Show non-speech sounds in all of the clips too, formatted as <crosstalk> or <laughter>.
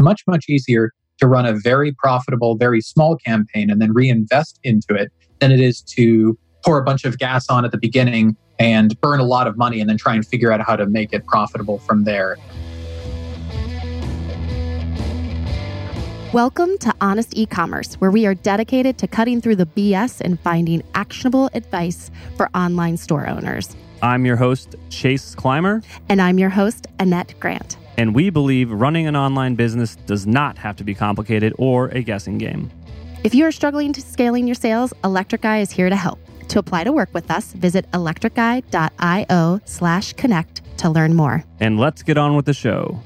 much, much easier to run a very profitable, very small campaign and then reinvest into it than it is to pour a bunch of gas on at the beginning and burn a lot of money and then try and figure out how to make it profitable from there. Welcome to Honest E-commerce, where we are dedicated to cutting through the BS and finding actionable advice for online store owners. I'm your host, Chase Clymer. And I'm your host, Annette Grant. And we believe running an online business does not have to be complicated or a guessing game. If you are struggling to scaling your sales, Electric Eye is here to help. To apply to work with us, visit electriceye.io slash connect to learn more. And let's get on with the show.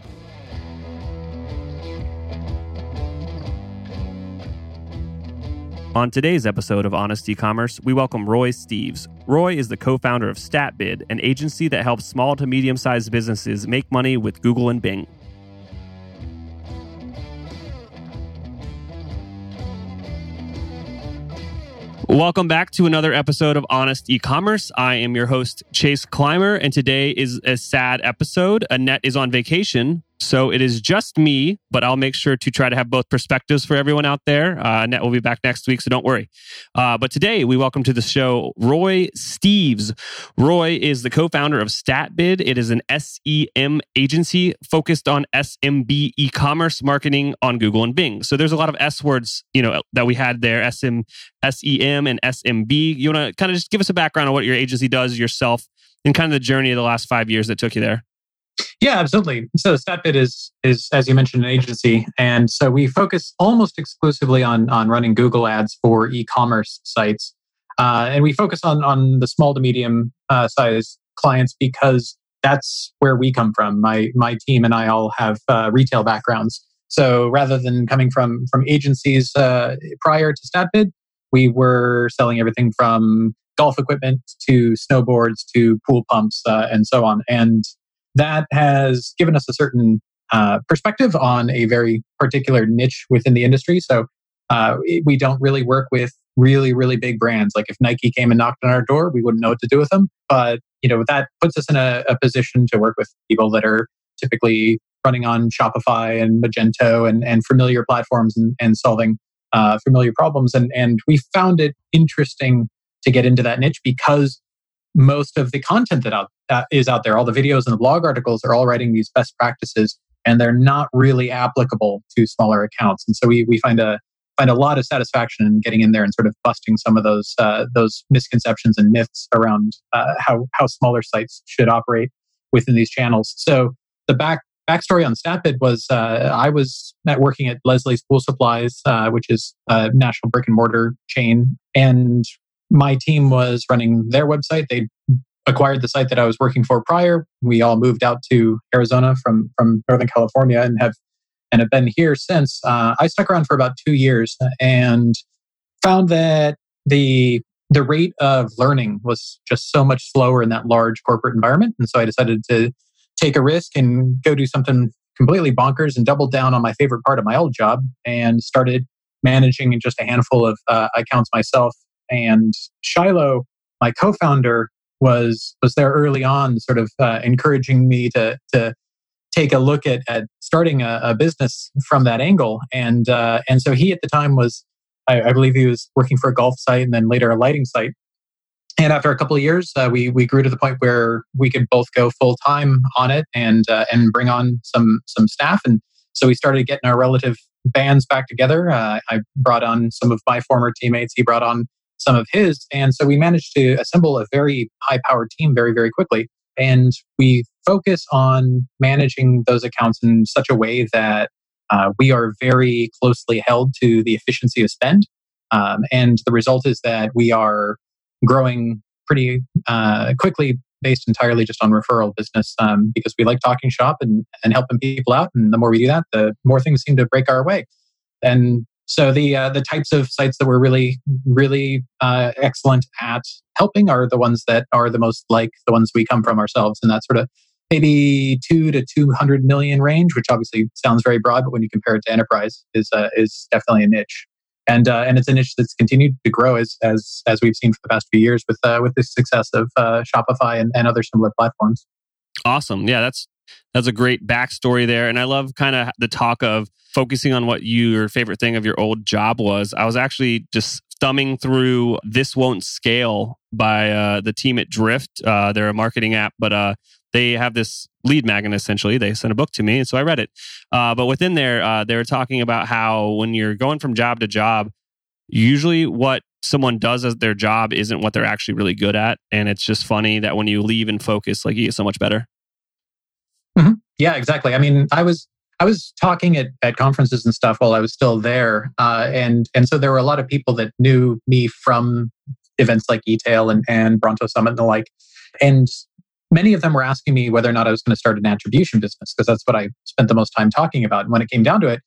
On today's episode of Honest E-commerce, we welcome Roy Steves. Roy is the co-founder of StatBid, an agency that helps small to medium-sized businesses make money with Google and Bing. Welcome back to another episode of Honest E-commerce. I am your host Chase Clymer, and today is a sad episode. Annette is on vacation, so it is just me, but I'll make sure to try to have both perspectives for everyone out there. Uh, Annette will be back next week, so don't worry. Uh, but today we welcome to the show Roy Steves. Roy is the co-founder of StatBid. It is an SEM agency focused on SMB e-commerce marketing on Google and Bing. So there's a lot of S words, you know, that we had there: SM, SEM, and SMB. You want to kind of just give us a background on what your agency does yourself and kind of the journey of the last five years that took you there. Yeah, absolutely. So StatBid is is as you mentioned an agency, and so we focus almost exclusively on on running Google ads for e-commerce sites, uh, and we focus on on the small to medium uh, size clients because that's where we come from. My my team and I all have uh, retail backgrounds, so rather than coming from from agencies uh, prior to StatBid, we were selling everything from golf equipment to snowboards to pool pumps uh, and so on, and that has given us a certain uh, perspective on a very particular niche within the industry. So uh, we don't really work with really, really big brands. Like if Nike came and knocked on our door, we wouldn't know what to do with them. But you know that puts us in a, a position to work with people that are typically running on Shopify and Magento and, and familiar platforms and, and solving uh, familiar problems. And and we found it interesting to get into that niche because most of the content that out, uh, is out there, all the videos and the blog articles are all writing these best practices, and they're not really applicable to smaller accounts. And so we we find a find a lot of satisfaction in getting in there and sort of busting some of those uh, those misconceptions and myths around uh, how how smaller sites should operate within these channels. So the back backstory on StatBid was uh, I was at working at Leslie's Pool Supplies, uh, which is a national brick and mortar chain, and my team was running their website. They acquired the site that I was working for prior. We all moved out to Arizona from from Northern California and have and have been here since. Uh, I stuck around for about two years and found that the the rate of learning was just so much slower in that large corporate environment, and so I decided to take a risk and go do something completely bonkers and double down on my favorite part of my old job and started managing just a handful of uh, accounts myself and Shiloh, my co-founder, was was there early on, sort of uh, encouraging me to to take a look at, at starting a, a business from that angle. And uh, and so he at the time was, I, I, believe he was working for a golf site and then later a lighting site. And after a couple of years, uh, we we grew to the point where we could both go full time on it and uh, and bring on some some staff. And so we started getting our relative bands back together. Uh, I brought on some of my former teammates. He brought on some of his. And so we managed to assemble a very high powered team very, very quickly. And we focus on managing those accounts in such a way that uh, we are very closely held to the efficiency of spend. Um, and the result is that we are growing pretty uh, quickly based entirely just on referral business um, because we like talking shop and, and helping people out. And the more we do that, the more things seem to break our way. And so the uh, the types of sites that we're really really uh, excellent at helping are the ones that are the most like the ones we come from ourselves, and that sort of maybe two to two hundred million range, which obviously sounds very broad, but when you compare it to enterprise, is uh, is definitely a niche, and uh, and it's a niche that's continued to grow as as as we've seen for the past few years with uh, with the success of uh, Shopify and, and other similar platforms. Awesome. Yeah, that's That's a great backstory there. And I love kind of the talk of focusing on what you, your favorite thing of your old job was. I was actually just thumbing through This Won't Scale by uh, the team at Drift. Uh, they're a marketing app, but uh, they have this lead magnet essentially. They sent a book to me, and so I read it. Uh, but within there, uh, they were talking about how when you're going from job to job, usually what someone does as their job isn't what they're actually really good at. And it's just funny that when you leave and focus, like you get so much better. Mm-hmm. Yeah, exactly. I mean, I was I was talking at, at conferences and stuff while I was still there, uh, and and so there were a lot of people that knew me from events like eTail and and Bronto Summit and the like, and many of them were asking me whether or not I was going to start an attribution business because that's what I spent the most time talking about. And when it came down to it,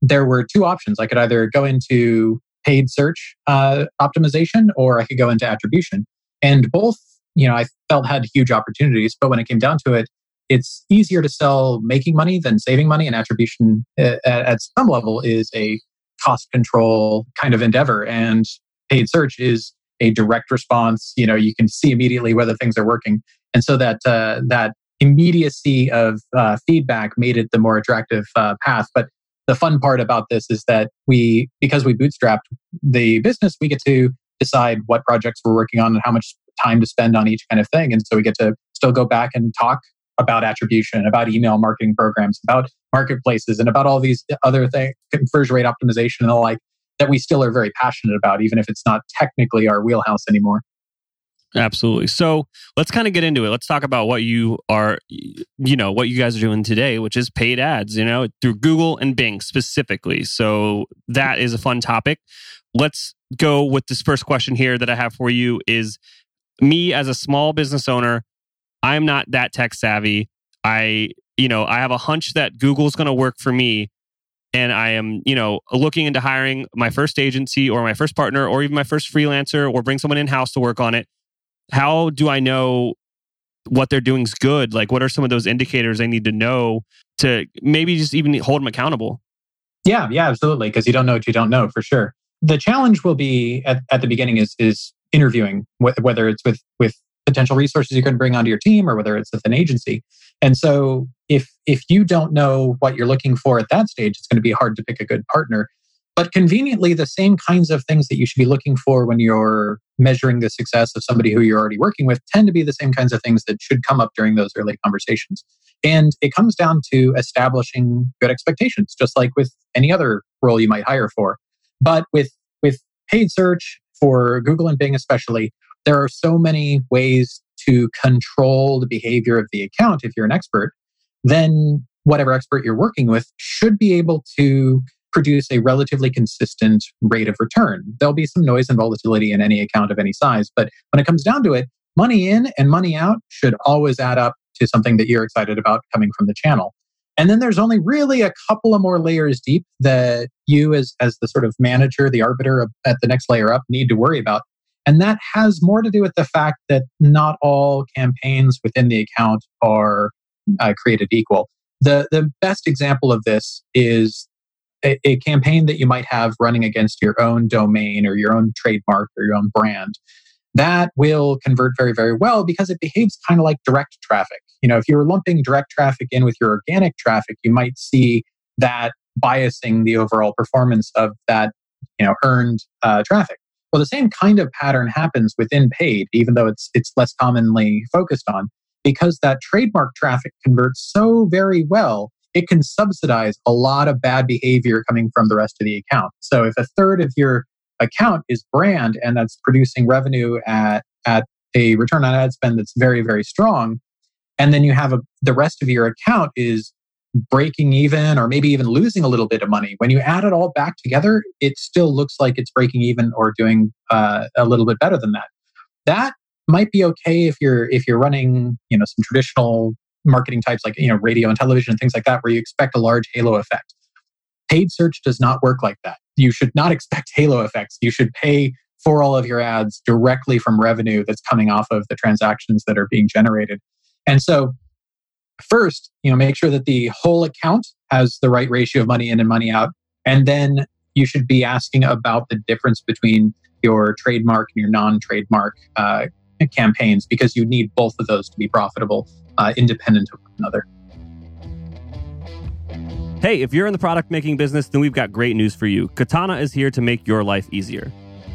there were two options. I could either go into paid search uh, optimization or I could go into attribution, and both you know I felt had huge opportunities. But when it came down to it, it's easier to sell making money than saving money and attribution uh, at, at, some level is a cost control kind of endeavor and paid search is a direct response. You know you can see immediately whether things are working. And so that uh, that immediacy of uh, feedback made it the more attractive uh, path. But the fun part about this is that we because we bootstrapped the business we get to decide what projects we're working on and how much time to spend on each kind of thing. And so we get to still go back and talk about attribution, about email marketing programs, about marketplaces, and about all these other things, conversion rate optimization and the like that we still are very passionate about, even if it's not technically our wheelhouse anymore. Absolutely. So let's kind of get into it. Let's talk about what you are, you know, what you guys are doing today, which is paid ads, you know, through Google and Bing specifically. So that is a fun topic. Let's go with this first question here that I have for you is me as a small business owner, I'm not that tech savvy. I, you know, I have a hunch that Google's going to work for me. And I am, you know, looking into hiring my first agency or my first partner or even my first freelancer or bring someone in house to work on it. How do I know what they're doing is good? Like, what are some of those indicators I need to know to maybe just even hold them accountable? Yeah, yeah, absolutely. Because you don't know what you don't know for sure. The challenge will be at, at the beginning is is interviewing, whether it's with with potential resources you can bring onto your team or whether it's with an agency. And so if if you don't know what you're looking for at that stage, it's going to be hard to pick a good partner. But conveniently, the same kinds of things that you should be looking for when you're measuring the success of somebody who you're already working with tend to be the same kinds of things that should come up during those early conversations. And it comes down to establishing good expectations, just like with any other role you might hire for. But with with paid search for Google and Bing especially, there are so many ways to control the behavior of the account if you're an expert, then whatever expert you're working with should be able to produce a relatively consistent rate of return. There'll be some noise and volatility in any account of any size, but when it comes down to it, money in and money out should always add up to something that you're excited about coming from the channel. And then there's only really a couple of more layers deep that you, as, as the sort of manager, the arbiter at the next layer up, need to worry about. And that has more to do with the fact that not all campaigns within the account are uh, created equal. The, the best example of this is a, a, campaign that you might have running against your own domain or your own trademark or your own brand. That will convert very, very well because it behaves kind of like direct traffic. You know, if you're lumping direct traffic in with your organic traffic, you might see that biasing the overall performance of that, you know, earned uh, traffic. Well, the same kind of pattern happens within paid, even though it's it's less commonly focused on, because that trademark traffic converts so very well, it can subsidize a lot of bad behavior coming from the rest of the account. So if a third of your account is brand and that's producing revenue at at a return on ad spend that's very very strong, and then you have a, the rest of your account is breaking even or maybe even losing a little bit of money. When you add it all back together, it still looks like it's breaking even or doing uh, a little bit better than that. That might be okay if you're if you're running you know some traditional marketing types like you know radio and television and things like that where you expect a large halo effect. Paid search does not work like that. You should not <laughs> expect halo effects. You should pay for all of your ads directly from revenue that's coming off of the transactions that are being generated. And so first, you know, make sure that the whole account has the right ratio of money in and money out. And then you should be asking about the difference between your trademark and your non-trademark uh, campaigns because you need both of those to be profitable, uh, independent of one another. Hey, if you're in the product making business, then we've got great news for you. Katana is here to make your life easier.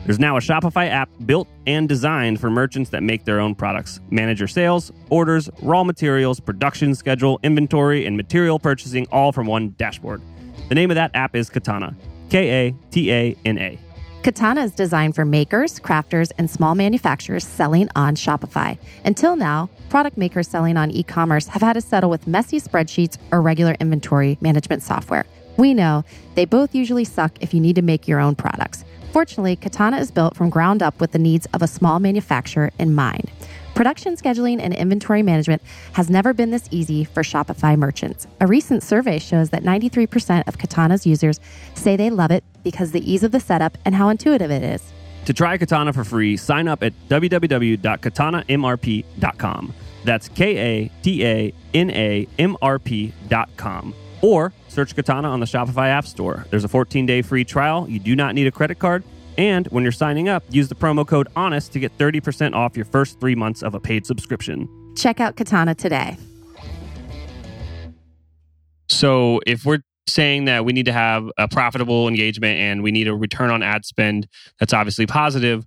There's now a Shopify app built and designed for merchants that make their own products. Manage your sales, orders, raw materials, production schedule, inventory, and material purchasing all from one dashboard. The name of that app is Katana. K A T A N A. Katana is designed for makers, crafters, and small manufacturers selling on Shopify. Until now, product makers selling on e commerce have had to settle with messy spreadsheets or regular inventory management software. We know they both usually suck if you need to make your own products. Fortunately, Katana is built from ground up with the needs of a small manufacturer in mind. Production scheduling and inventory management has never been this easy for Shopify merchants. A recent survey shows that 93% of Katana's users say they love it because the ease of the setup and how intuitive it is. To try Katana for free, sign up at www.katanamrp.com. That's K A T A N A M R P.com. Or search Katana on the Shopify App Store. There's a 14 day free trial. You do not need a credit card. And when you're signing up, use the promo code HONEST to get 30% off your first three months of a paid subscription. Check out Katana today. So if we're saying that we need to have a profitable engagement and we need a return on ad spend that's obviously positive,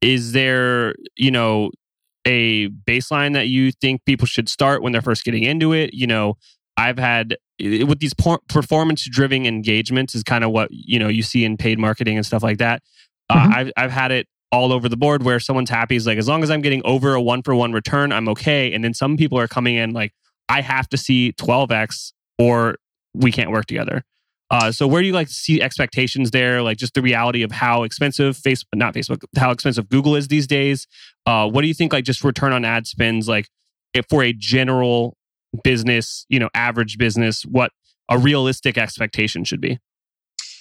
is there, you know, a baseline that you think people should start when they're first getting into it? You know, I've had with these performance driven engagements is kind of what you know you see in paid marketing and stuff like that. Uh, mm-hmm. I've I've had it all over the board where someone's happy is like as long as I'm getting over a one for one return, I'm okay. And then some people are coming in like I have to see 12x or we can't work together. Uh, so where do you like see expectations there? Like just the reality of how expensive Facebook, not Facebook, how expensive Google is these days. Uh, what do you think? Like just return on ad spends, like if for a general business, you know, average business, what a realistic expectation should be?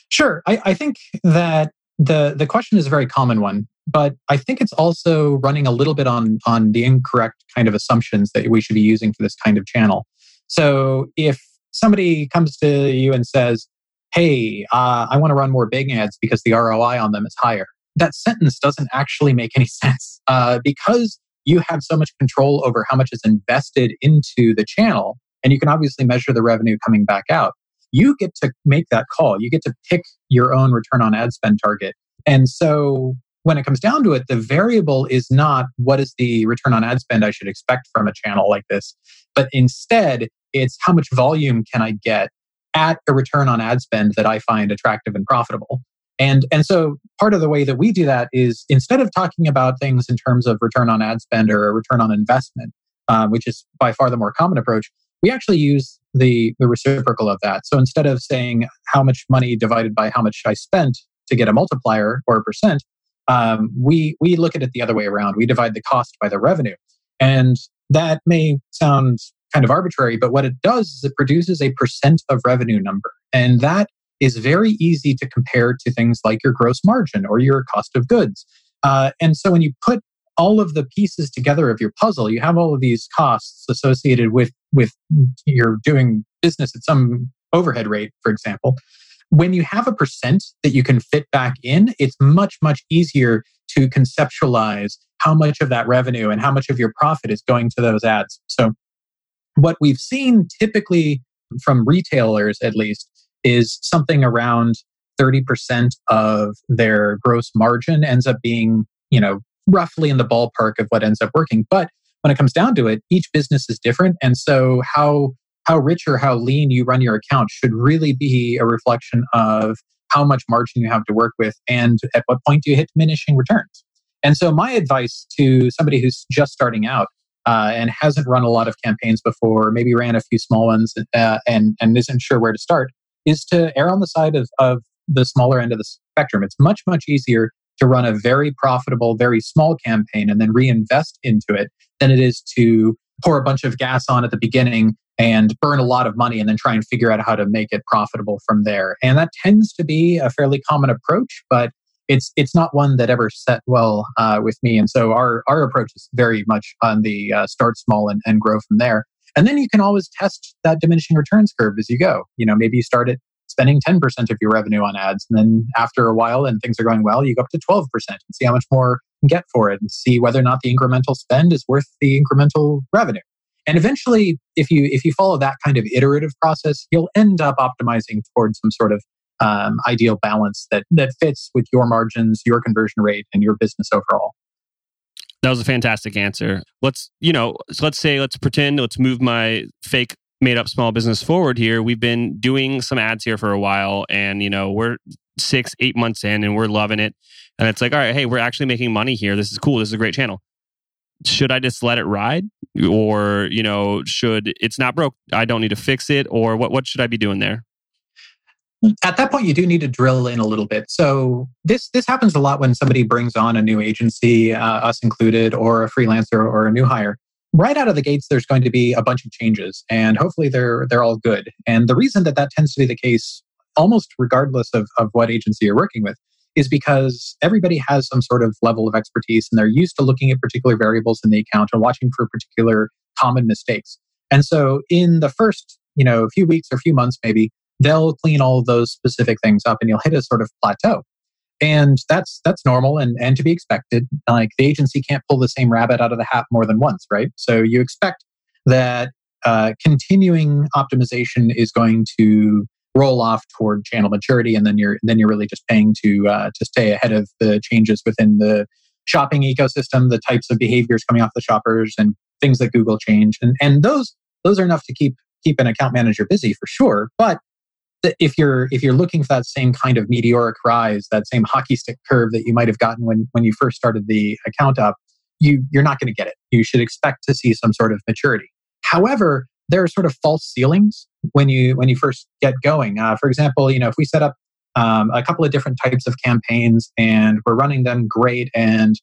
Sure. I, I think that the the question is a very common one, but I think it's also running a little bit on on the incorrect kind of assumptions that we should be using for this kind of channel. So if somebody comes to you and says, "Hey, uh, I want to run more Bing ads because the ROI on them is higher," that sentence doesn't actually make any <laughs> sense uh, because you have so much control over how much is invested into the channel, and you can obviously measure the revenue coming back out. You get to make that call. You get to pick your own return on ad spend target. And so when it comes down to it, the variable is not what is the return on ad spend I should expect from a channel like this, but instead it's how much volume can I get at a return on ad spend that I find attractive and profitable. And, and so part of the way that we do that is instead of talking about things in terms of return on ad spend or a return on investment, uh, which is by far the more common approach, we actually use the, the reciprocal of that. So instead of saying how much money divided by how much I spent to get a multiplier or a percent, um, we, we look at it the other way around. We divide the cost by the revenue. And that may sound kind of arbitrary, but what it does is it produces a percent of revenue number. And that is very easy to compare to things like your gross margin or your cost of goods. Uh, and so when you put all of the pieces together of your puzzle, you have all of these costs associated with with your doing business at some overhead rate, for example. When you have a percent that you can fit back in, it's much, much easier to conceptualize how much of that revenue and how much of your profit is going to those ads. So, what we've seen typically from retailers, at least, is something around 30% of their gross margin ends up being, you know, roughly in the ballpark of what ends up working. But when it comes down to it, each business is different. And so how how rich or how lean you run your account should really be a reflection of how much margin you have to work with and at what point do you hit diminishing returns. And so my advice to somebody who's just starting out uh, and hasn't run a lot of campaigns before, maybe ran a few small ones uh, and, and isn't sure where to start, is to err on the side of, of the smaller end of the spectrum. It's much, much easier to run a very profitable, very small campaign and then reinvest into it than it is to pour a bunch of gas on at the beginning and burn a lot of money and then try and figure out how to make it profitable from there. And that tends to be a fairly common approach, but it's it's not one that ever set well uh, with me. And so our our approach is very much on the uh, start small and, and grow from there. And then you can always test that diminishing returns curve as you go. You know, maybe you start at spending 10% of your revenue on ads. And then after a while and things are going well, you go up to 12% and see how much more you can get for it and see whether or not the incremental spend is worth the incremental revenue. And eventually, if you if you follow that kind of iterative process, you'll end up optimizing towards some sort of um, ideal balance that that fits with your margins, your conversion rate, and your business overall. That was a fantastic answer. Let's, you know, let's say, let's pretend, let's move my fake made up small business forward here. We've been doing some ads here for a while and, you know, we're six, eight months in and we're loving it. And it's like, all right, hey, we're actually making money here. This is cool. This is a great channel. Should I just let it ride? Or, you know, should it's not broke, I don't need to fix it? Or what, what should I be doing there? At that point you do need to drill in a little bit. So this this happens a lot when somebody brings on a new agency uh, us included or a freelancer or a new hire. Right out of the gates there's going to be a bunch of changes and hopefully they're they're all good. And the reason that that tends to be the case almost regardless of, of what agency you're working with is because everybody has some sort of level of expertise and they're used to looking at particular variables in the account and watching for particular common mistakes. And so in the first you know a few weeks or few months maybe they'll clean all of those specific things up and you'll hit a sort of plateau. And that's that's normal and, and to be expected. Like the agency can't pull the same rabbit out of the hat more than once, right? So you expect that uh, continuing optimization is going to roll off toward channel maturity, and then you're then you're really just paying to uh, to stay ahead of the changes within the shopping ecosystem, the types of behaviors coming off the shoppers, and things that Google change, and and those those are enough to keep keep an account manager busy for sure. But if you're if you're looking for that same kind of meteoric rise, that same hockey stick curve that you might have gotten when when you first started the account up, you you're not going to get it. You should expect to see some sort of maturity. However, there are sort of false ceilings when you when you first get going. Uh, for example, you know if we set up um, a couple of different types of campaigns and we're running them great, and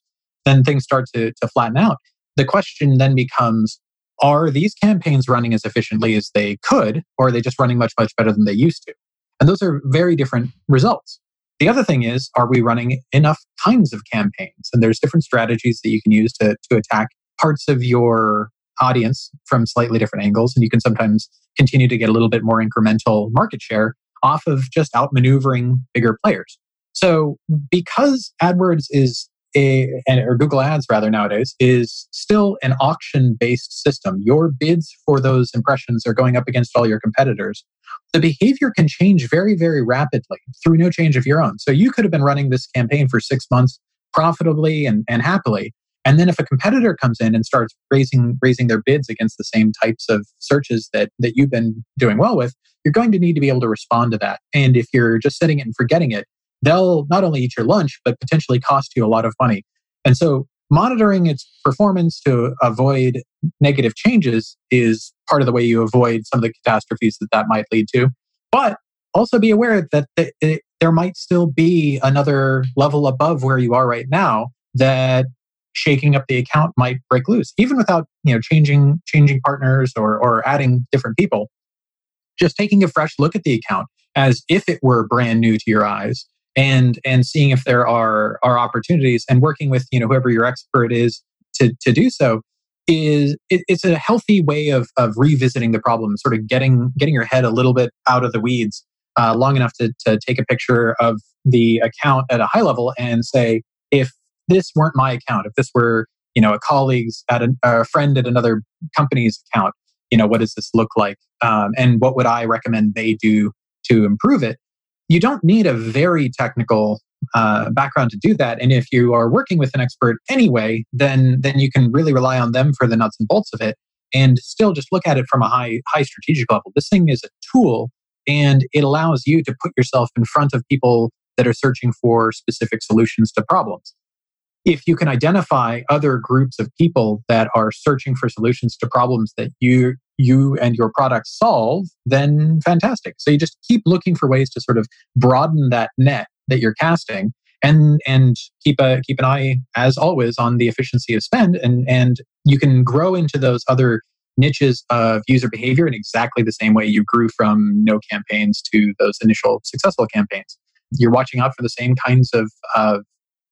then things start to to flatten out. The question then becomes are these campaigns running as efficiently as they could, or are they just running much, much better than they used to? And those are very different results. The other thing is, are we running enough kinds of campaigns? And there's different strategies that you can use to, to attack parts of your audience from slightly different angles. And you can sometimes continue to get a little bit more incremental market share off of just outmaneuvering bigger players. So because AdWords is a, or Google Ads rather nowadays is still an auction based system. Your bids for those impressions are going up against all your competitors. The behavior can change very, very rapidly through no change of your own. So you could have been running this campaign for six months profitably and, and happily. And then if a competitor comes in and starts raising raising their bids against the same types of searches that that you've been doing well with, you're going to need to be able to respond to that. And if you're just setting it and forgetting it, they'll not only eat your lunch, but potentially cost you a lot of money. And so monitoring its performance to avoid negative changes is part of the way you avoid some of the catastrophes that that might lead to. But also be aware that it, there might still be another level above where you are right now that shaking up the account might break loose even without you know changing changing partners or or adding different people just taking a fresh look at the account as if it were brand new to your eyes and and seeing if there are are opportunities and working with you know whoever your expert is to to do so is it, it's a healthy way of of revisiting the problem sort of getting getting your head a little bit out of the weeds uh, long enough to to take a picture of the account at a high level and say if this weren't my account if this were you know a colleague's at a, a friend at another company's account you know what does this look like? Um, and what would i recommend they do to improve it you don't need a very technical uh, background to do that. And if you are working with an expert anyway, then then you can really rely on them for the nuts and bolts of it, and still just look at it from a high high strategic level. This thing is a tool, and it allows you to put yourself in front of people that are searching for specific solutions to problems. If you can identify other groups of people that are searching for solutions to problems that you you and your product solve, then fantastic. So you just keep looking for ways to sort of broaden that net that you're casting and and keep a keep an eye as always on the efficiency of spend and and you can grow into those other niches of user behavior in exactly the same way you grew from no campaigns to those initial successful campaigns. You're watching out for the same kinds of, of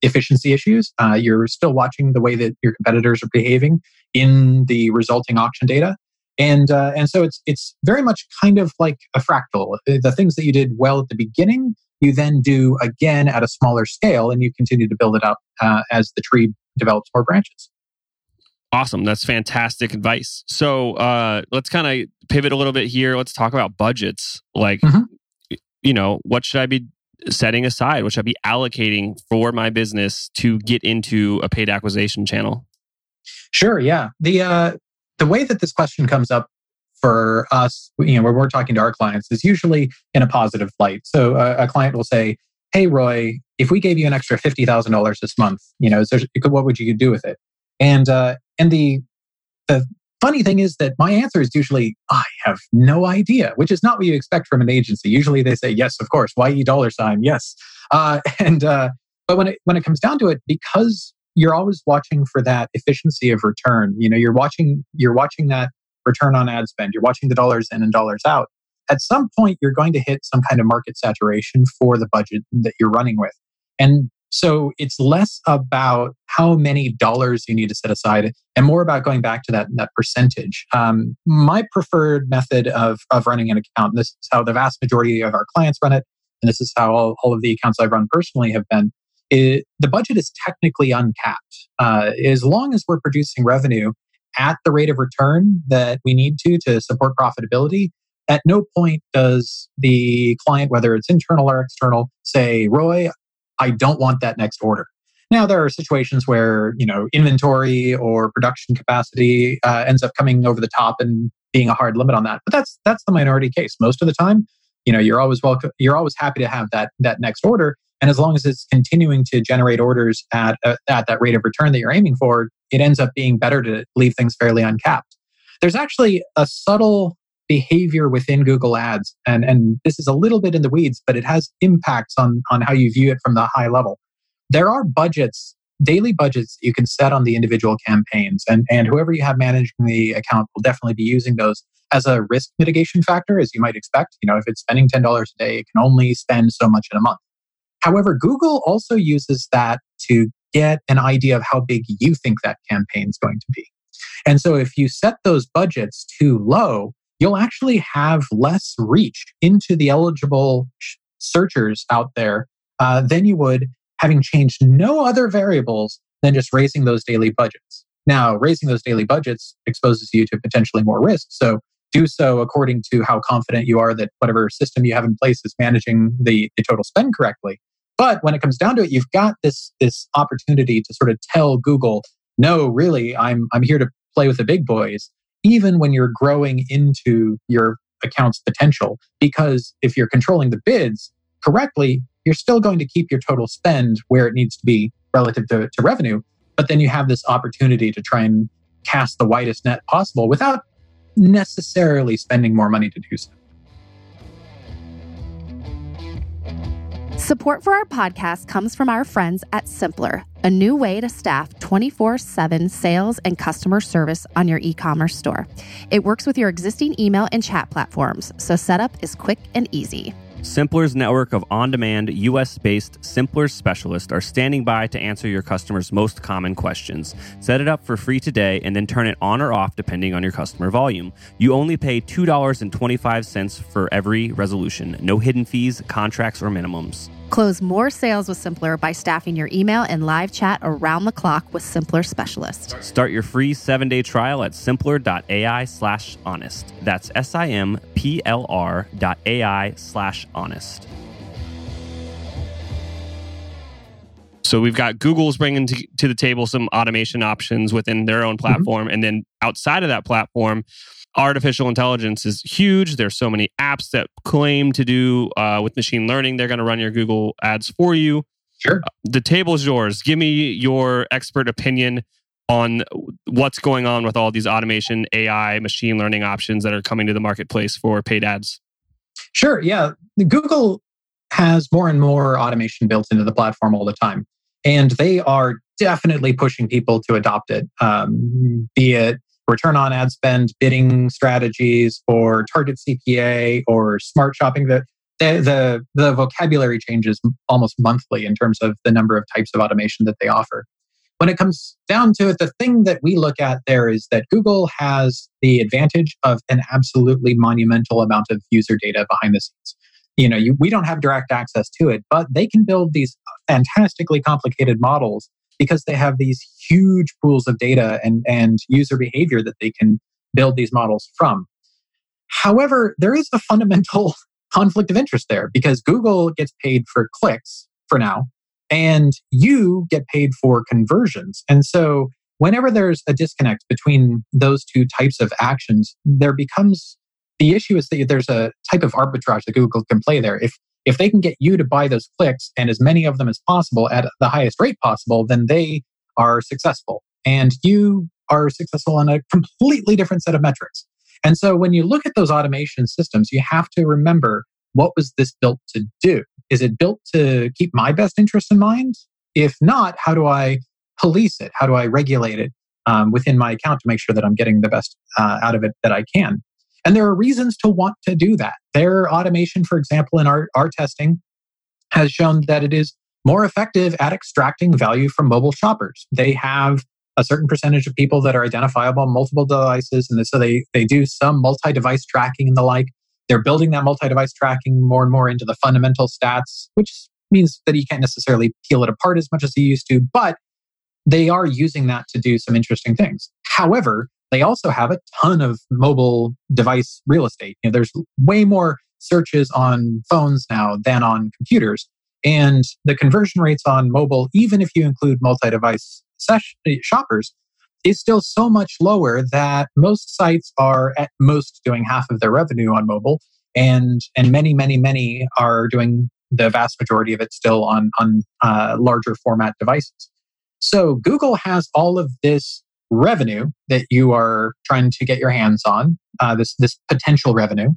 efficiency issues. Uh, you're still watching the way that your competitors are behaving in the resulting auction data and uh, and so it's it's very much kind of like a fractal. The things that you did well at the beginning, you then do again at a smaller scale, and you continue to build it up uh, as the tree develops more branches. Awesome. That's fantastic advice. So uh, let's kind of pivot a little bit here. Let's talk about budgets. Like, mm-hmm. you know, what should I be setting aside? What should I be allocating for my business to get into a paid acquisition channel? Sure. Yeah. The uh, the way that this question comes up for us, you know, when we're talking to our clients, is usually in a positive light. So uh, a client will say, "Hey, Roy, if we gave you an extra fifty thousand dollars this month, you know, there, what would you do with it?" And uh, and the the funny thing is that my answer is usually I have no idea, which is not what you expect from an agency. Usually they say yes, of course, ye dollar sign, yes. Uh, <laughs> and uh, but when it when it comes down to it, because you're always watching for that efficiency of return. You know, you're watching you're watching that return on ad spend. You're watching the dollars in and dollars out. At some point, you're going to hit some kind of market saturation for the budget that you're running with. And so it's less about how many dollars you need to set aside and more about going back to that, that percentage. Um, my preferred method of, of running an account, this is how the vast majority of our clients run it, and this is how all, all of the accounts I've run personally have been, it, the budget is technically uncapped. Uh, as long as we're producing revenue at the rate of return that we need to to support profitability, at no point does the client, whether it's internal or external, say, Roy, I don't want that next order. Now, there are situations where, you know, inventory or production capacity uh, ends up coming over the top and being a hard limit on that. But that's that's the minority case. Most of the time, you know, you're always welcome. You're always happy to have that that next order, and as long as it's continuing to generate orders at uh, at that rate of return that you're aiming for, it ends up being better to leave things fairly uncapped. There's actually a subtle behavior within Google Ads. And, and this is a little bit in the weeds, but it has impacts on, on how you view it from the high level. There are budgets, daily budgets you can set on the individual campaigns, and, and whoever you have managing the account will definitely be using those as a risk mitigation factor, as you might expect. You know, if it's spending $10 a day, it can only spend so much in a month. However, Google also uses that to get an idea of how big you think that campaign is going to be. And so if you set those budgets too low, you'll actually have less reach into the eligible searchers out there uh, than you would having changed no other variables than just raising those daily budgets. Now, raising those daily budgets exposes you to potentially more risk. So do so according to how confident you are that whatever system you have in place is managing the, the total spend correctly. But when it comes down to it, you've got this, this opportunity to sort of tell Google, no, really, I'm, I'm here to play with the big boys even when you're growing into your account's potential. Because if you're controlling the bids correctly, you're still going to keep your total spend where it needs to be relative to, to revenue. But then you have this opportunity to try and cast the widest net possible without necessarily spending more money to do so. Support for our podcast comes from our friends at Simplr, a new way to staff 24 7 sales and customer service on your e commerce store. It works with your existing email and chat platforms, so setup is quick and easy. Simplr's network of on demand, US based Simplr specialists are standing by to answer your customers' most common questions. Set it up for free today and then turn it on or off depending on your customer volume. You only pay $2.25 for every resolution, no hidden fees, contracts, or minimums. Close more sales with Simplr by staffing your email and live chat around the clock with Simplr specialists. Start your free seven day trial at simplr.ai slash honest. That's S I M P L R dot AI slash honest. So we've got Google's bringing to, to, the table some automation options within their own platform. Mm-hmm. And then outside of that platform, artificial intelligence is huge. There's so many apps that claim to do uh, with machine learning. They're going to run your Google ads for you. Sure. Uh, the table is yours. Give me your expert opinion on what's going on with all these automation, AI, machine learning options that are coming to the marketplace for paid ads. Sure. Yeah. Google has more and more automation built into the platform all the time. And they are definitely pushing people to adopt it, um, be it return on ad spend bidding strategies or target CPA or smart shopping. The, the, the, the vocabulary changes almost monthly in terms of the number of types of automation that they offer. When it comes down to it, the thing that we look at there is that Google has the advantage of an absolutely monumental amount of user data behind the scenes. You know, you, we don't have direct access to it, but they can build these fantastically complicated models because they have these huge pools of data and, and user behavior that they can build these models from. However, there is a fundamental <laughs> conflict of interest there because Google gets paid for clicks for now, and you get paid for conversions. And so, whenever there's a disconnect between those two types of actions, there becomes the issue is that there's a type of arbitrage that Google can play there. If if they can get you to buy those clicks and as many of them as possible at the highest rate possible, then they are successful. And you are successful on a completely different set of metrics. And so when you look at those automation systems, you have to remember what was this built to do? Is it built to keep my best interest in mind? If not, how do I police it? How do I regulate it um, within my account to make sure that I'm getting the best uh, out of it that I can? And there are reasons to want to do that. Their automation, for example, in our, our testing has shown that it is more effective at extracting value from mobile shoppers. They have a certain percentage of people that are identifiable on multiple devices. And so they, they do some multi device tracking and the like. They're building that multi device tracking more and more into the fundamental stats, which means that you can't necessarily peel it apart as much as you used to, but they are using that to do some interesting things. However, they also have a ton of mobile device real estate. You know, there's way more searches on phones now than on computers. And the conversion rates on mobile, even if you include multi device shoppers, is still so much lower that most sites are at most doing half of their revenue on mobile. And, and many, many, many are doing the vast majority of it still on, on uh, larger format devices. So Google has all of this revenue that you are trying to get your hands on, uh, this, this potential revenue.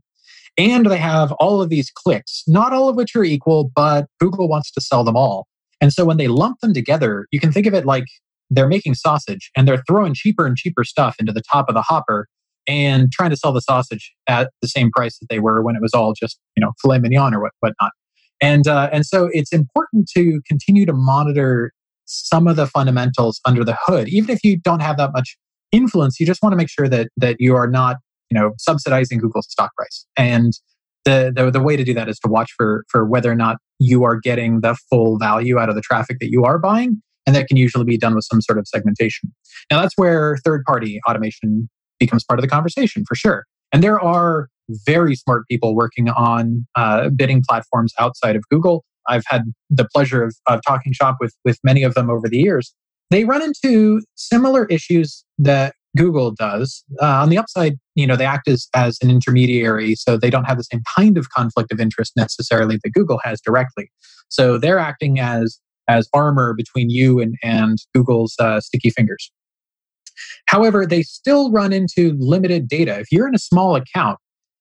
And they have all of these clicks, not all of which are equal, but Google wants to sell them all. And so when they lump them together, you can think of it like they're making sausage and they're throwing cheaper and cheaper stuff into the top of the hopper and trying to sell the sausage at the same price that they were when it was all just, you know, filet mignon or what, whatnot. And, uh, and so it's important to continue to monitor some of the fundamentals under the hood. Even if you don't have that much influence, you just want to make sure that that you are not, you know, subsidizing Google's stock price. And the, the the way to do that is to watch for for whether or not you are getting the full value out of the traffic that you are buying. And that can usually be done with some sort of segmentation. Now that's where third party automation becomes part of the conversation for sure. And there are very smart people working on uh, bidding platforms outside of Google I've had the pleasure of, of talking shop with, with many of them over the years. They run into similar issues that Google does. Uh, on the upside, you know, they act as, as an intermediary, so they don't have the same kind of conflict of interest necessarily that Google has directly. So they're acting as as armor between you and, and Google's uh, sticky fingers. However, they still run into limited data. If you're in a small account,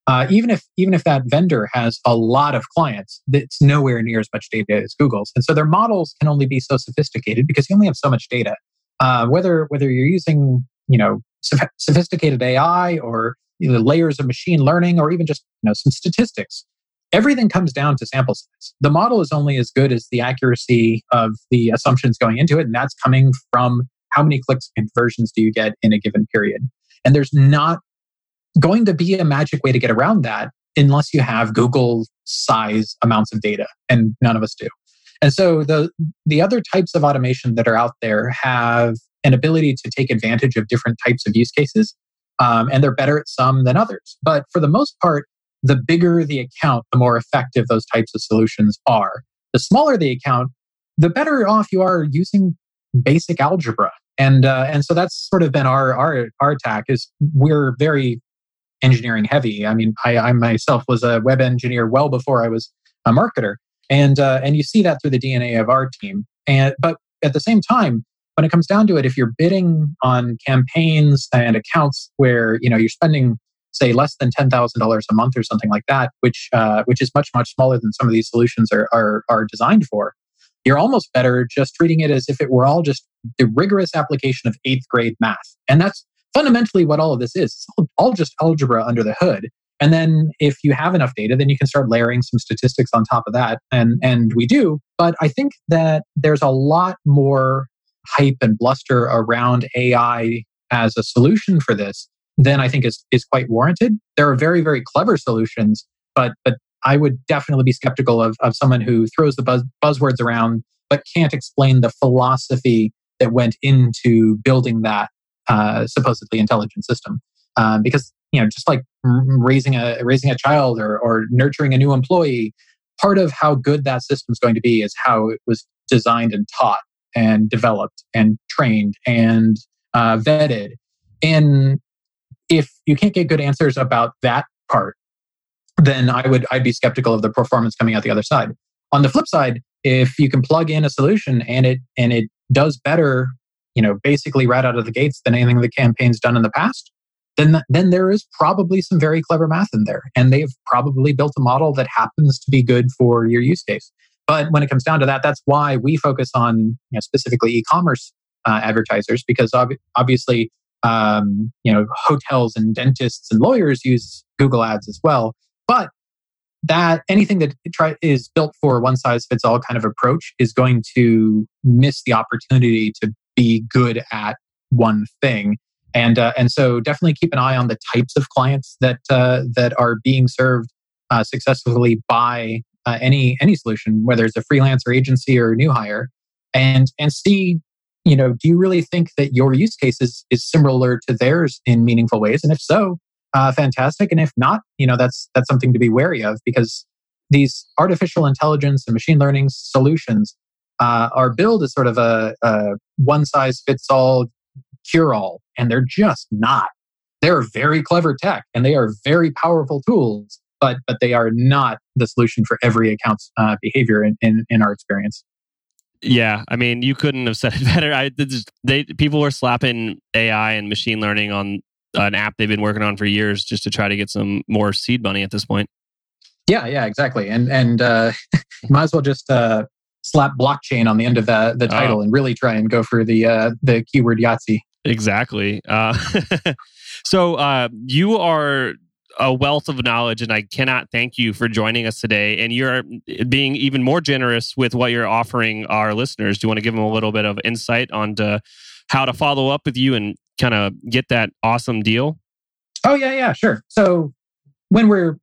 uh, even if even if that vendor has a lot of clients, it's nowhere near as much data as Google's, and so their models can only be so sophisticated because you only have so much data. Uh, whether whether you're using you know sophisticated AI or you know, layers of machine learning or even just you know some statistics, everything comes down to sample size. The model is only as good as the accuracy of the assumptions going into it, and that's coming from how many clicks and conversions do you get in a given period. And there's not going to be a magic way to get around that unless you have Google size amounts of data, and none of us do. And so the the other types of automation that are out there have an ability to take advantage of different types of use cases, um, and they're better at some than others. But for the most part, the bigger the account, the more effective those types of solutions are. The smaller the account, the better off you are using basic algebra. And uh, and so that's sort of been our our our attack is we're very engineering heavy. I mean, I, I myself was a web engineer well before I was a marketer, and uh, and you see that through the DNA of our team. And but at the same time, when it comes down to it, if you're bidding on campaigns and accounts where you know you're spending say less than ten thousand dollars a month or something like that, which uh, which is much much smaller than some of these solutions are, are are designed for, you're almost better just treating it as if it were all just the rigorous application of eighth grade math, and that's fundamentally what all of this is. It's all, all just algebra under the hood. And then if you have enough data, then you can start layering some statistics on top of that. And, and we do. But I think that there's a lot more hype and bluster around AI as a solution for this than I think is, is quite warranted. There are very, very clever solutions, but, but I would definitely be skeptical of, of someone who throws the buzz, buzzwords around but can't explain the philosophy that went into building that uh, supposedly intelligent system. Um, because you know, just like raising a raising a child or or nurturing a new employee, part of how good that system is going to be is how it was designed and taught and developed and trained and uh, vetted. And if you can't get good answers about that part, then I would I'd be skeptical of the performance coming out the other side. On the flip side, if you can plug in a solution and it and it does better, you know, basically right out of the gates than anything the campaign's done in the past, then then there is probably some very clever math in there, and they've probably built a model that happens to be good for your use case. But when it comes down to that, that's why we focus on you know, specifically e-commerce uh, advertisers because ob- obviously um, you know hotels and dentists and lawyers use Google Ads as well. But that anything that try, is built for one size fits all kind of approach is going to miss the opportunity to be good at one thing. And uh, and so definitely keep an eye on the types of clients that uh, that are being served uh, successfully by uh, any any solution, whether it's a freelancer agency or a new hire, and and see you know do you really think that your use case is, is similar to theirs in meaningful ways, and if so, uh, fantastic, and if not, you know that's that's something to be wary of because these artificial intelligence and machine learning solutions uh, are billed as sort of a, a one size fits all cure all, and they're just not. They're very clever tech and they are very powerful tools, but but they are not the solution for every account's uh, behavior in, in, in our experience. Yeah, I mean, you couldn't have <laughs> said it better. I they people were slapping AI and machine learning on an app they've been working on for years just to try to get some more seed money at this point. Yeah, yeah, exactly. And and uh, <laughs> might as well just uh, slap blockchain on the end of the the title oh. and really try and go for the uh, the keyword Yahtzee. Exactly. Uh, <laughs> so uh, you are a wealth of knowledge, and I cannot thank you for joining us today. And you're being even more generous with what you're offering our listeners. Do you want to give them a little bit of insight on how to follow up with you and kind of get that awesome deal? Oh yeah, yeah, sure. So when we're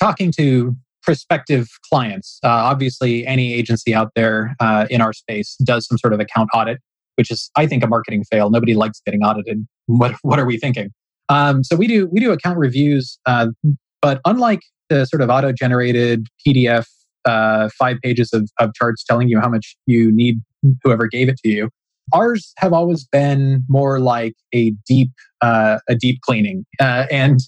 talking to prospective clients, uh, obviously any agency out there uh, in our space does some sort of account audit which is I think a marketing fail. Nobody likes getting audited. <laughs> What what are we thinking? Um, so we do we do account reviews, uh, but unlike the sort of auto generated PDF uh, five pages of, of charts telling you how much you need whoever gave it to you, ours have always been more like a deep uh, a deep cleaning uh, and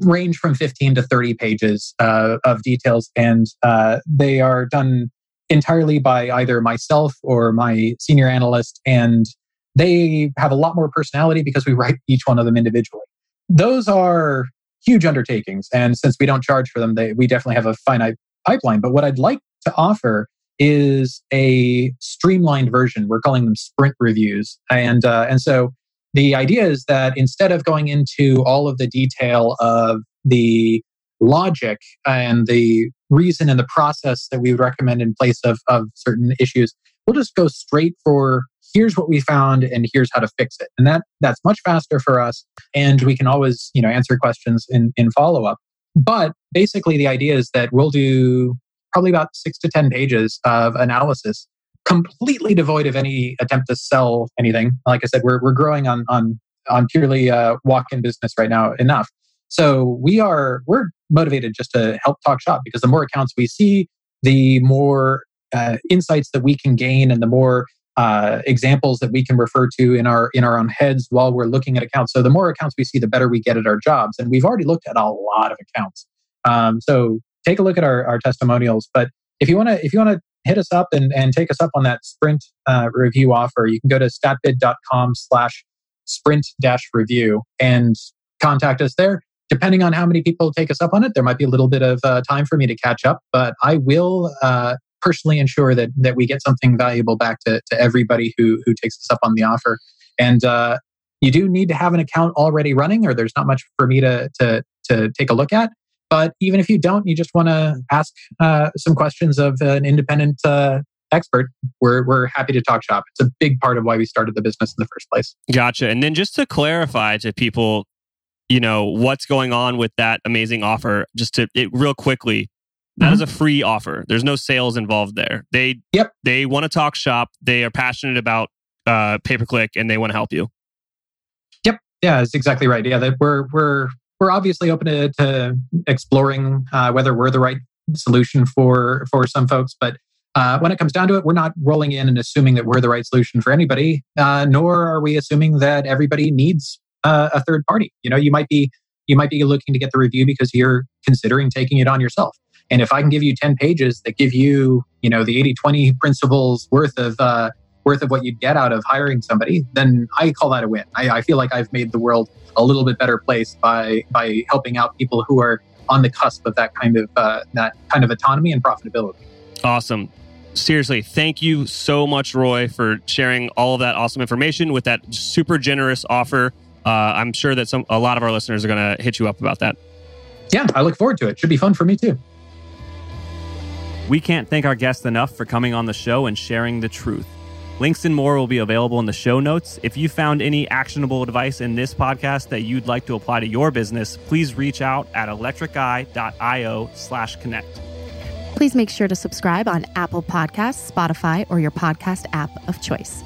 range from 15 to 30 pages uh, of details and uh, they are done entirely by either myself or my senior analyst. And they have a lot more personality because we write each one of them individually. Those are huge undertakings. And since we don't charge for them, they, we definitely have a finite pipeline. But what I'd like to offer is a streamlined version. We're calling them sprint reviews. And, uh, and so the idea is that instead of going into all of the detail of the logic and the reason and the process that we would recommend in place of, of certain issues. We'll just go straight for here's what we found and here's how to fix it. And that that's much faster for us. And we can always, you know, answer questions in, in follow-up. But basically the idea is that we'll do probably about six to 10 pages of analysis, completely devoid of any attempt to sell anything. Like I said, we're, we're growing on, on, on purely uh, walk-in business right now enough. So we are we're motivated just to help talk shop because the more accounts we see, the more uh, insights that we can gain, and the more uh, examples that we can refer to in our in our own heads while we're looking at accounts. So the more accounts we see, the better we get at our jobs. And we've already looked at a lot of accounts. Um, so take a look at our, our testimonials. But if you want to if you want to hit us up and, and take us up on that sprint uh, review offer, you can go to statbid.com slash sprint dash review and contact us there depending on how many people take us up on it, there might be a little bit of uh, time for me to catch up, but I will uh, personally ensure that that we get something valuable back to, to everybody who who takes us up on the offer. And uh, you do need to have an account already running, or there's not much for me to to to take a look at. But even if you don't, you just want to ask uh, some questions of an independent uh, expert, we're, we're happy to talk shop. It's a big part of why we started the business in the first place. Gotcha. And then just to clarify to people you know what's going on with that amazing offer just to it real quickly That mm-hmm. is a free offer there's no sales involved there they yep they want to talk shop they are passionate about uh, pay per click and they want to help you. Yep. Yeah, that's exactly right. Yeah, that we're we're we're obviously open to, to exploring uh, whether we're the right solution for for some folks, but uh, when it comes down to it, we're not rolling in and assuming that we're the right solution for anybody, uh, nor are we assuming that everybody needs uh, a third party. You know, you might be you might be looking to get the review because you're considering taking it on yourself. And if I can give you 10 pages that give you, you know, the 80 20 principles worth of, uh, worth of what you'd get out of hiring somebody, then I call that a win. I, I feel like I've made the world a little bit better place by, by helping out people who are on the cusp of that kind of, uh, that kind of autonomy and profitability. Awesome. Seriously, thank you so much, Roy, for sharing all of that awesome information with that super generous offer. Uh, I'm sure that some a lot of our listeners are going to hit you up about that. Yeah, I look forward to it. Should be fun for me too. We can't thank our guests enough for coming on the show and sharing the truth. Links and more will be available in the show notes. If you found any actionable advice in this podcast that you'd like to apply to your business, please reach out at electriceye.io slash connect. Please make sure to subscribe on Apple Podcasts, Spotify, or your podcast app of choice.